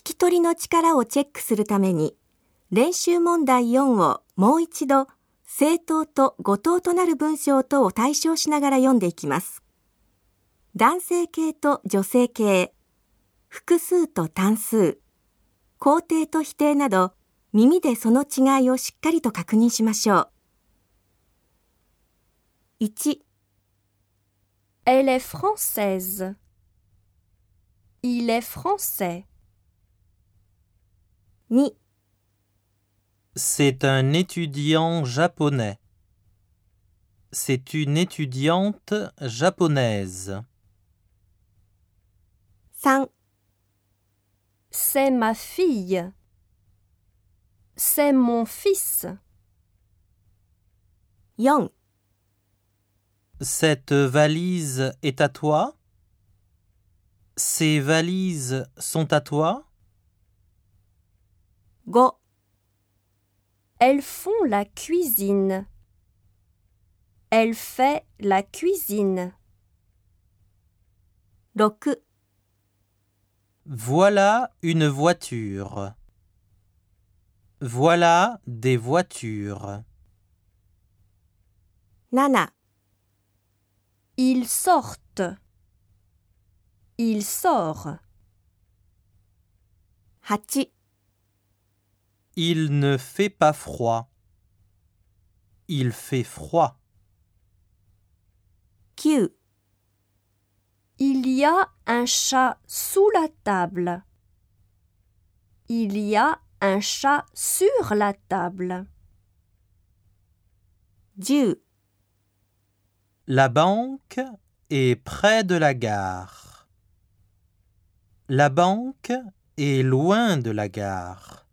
聞き取りの力をチェックするために、練習問題4をもう一度、正答と誤答となる文章とを対象しながら読んでいきます。男性形と女性形、複数と単数、肯定と否定など、耳でその違いをしっかりと確認しましょう。1、Elle est française. Il est français. 2、C'est un étudiant japonais. C'est une étudiante japonaise. 3、C'est ma fille. C'est mon fils. 4、Cette valise est à toi? Ces valises sont à toi? 5、Elles font la cuisine. Elle fait la cuisine. 6、Voilà une voiture. Voilà des voitures. 7、Ils sortent. Il sort. 8、Il ne fait pas froid. Il fait froid. 9、Il y a un chat sous la table. Il y a un chat sur la table. 10、La banque est près de la gare. La banque est loin de la gare.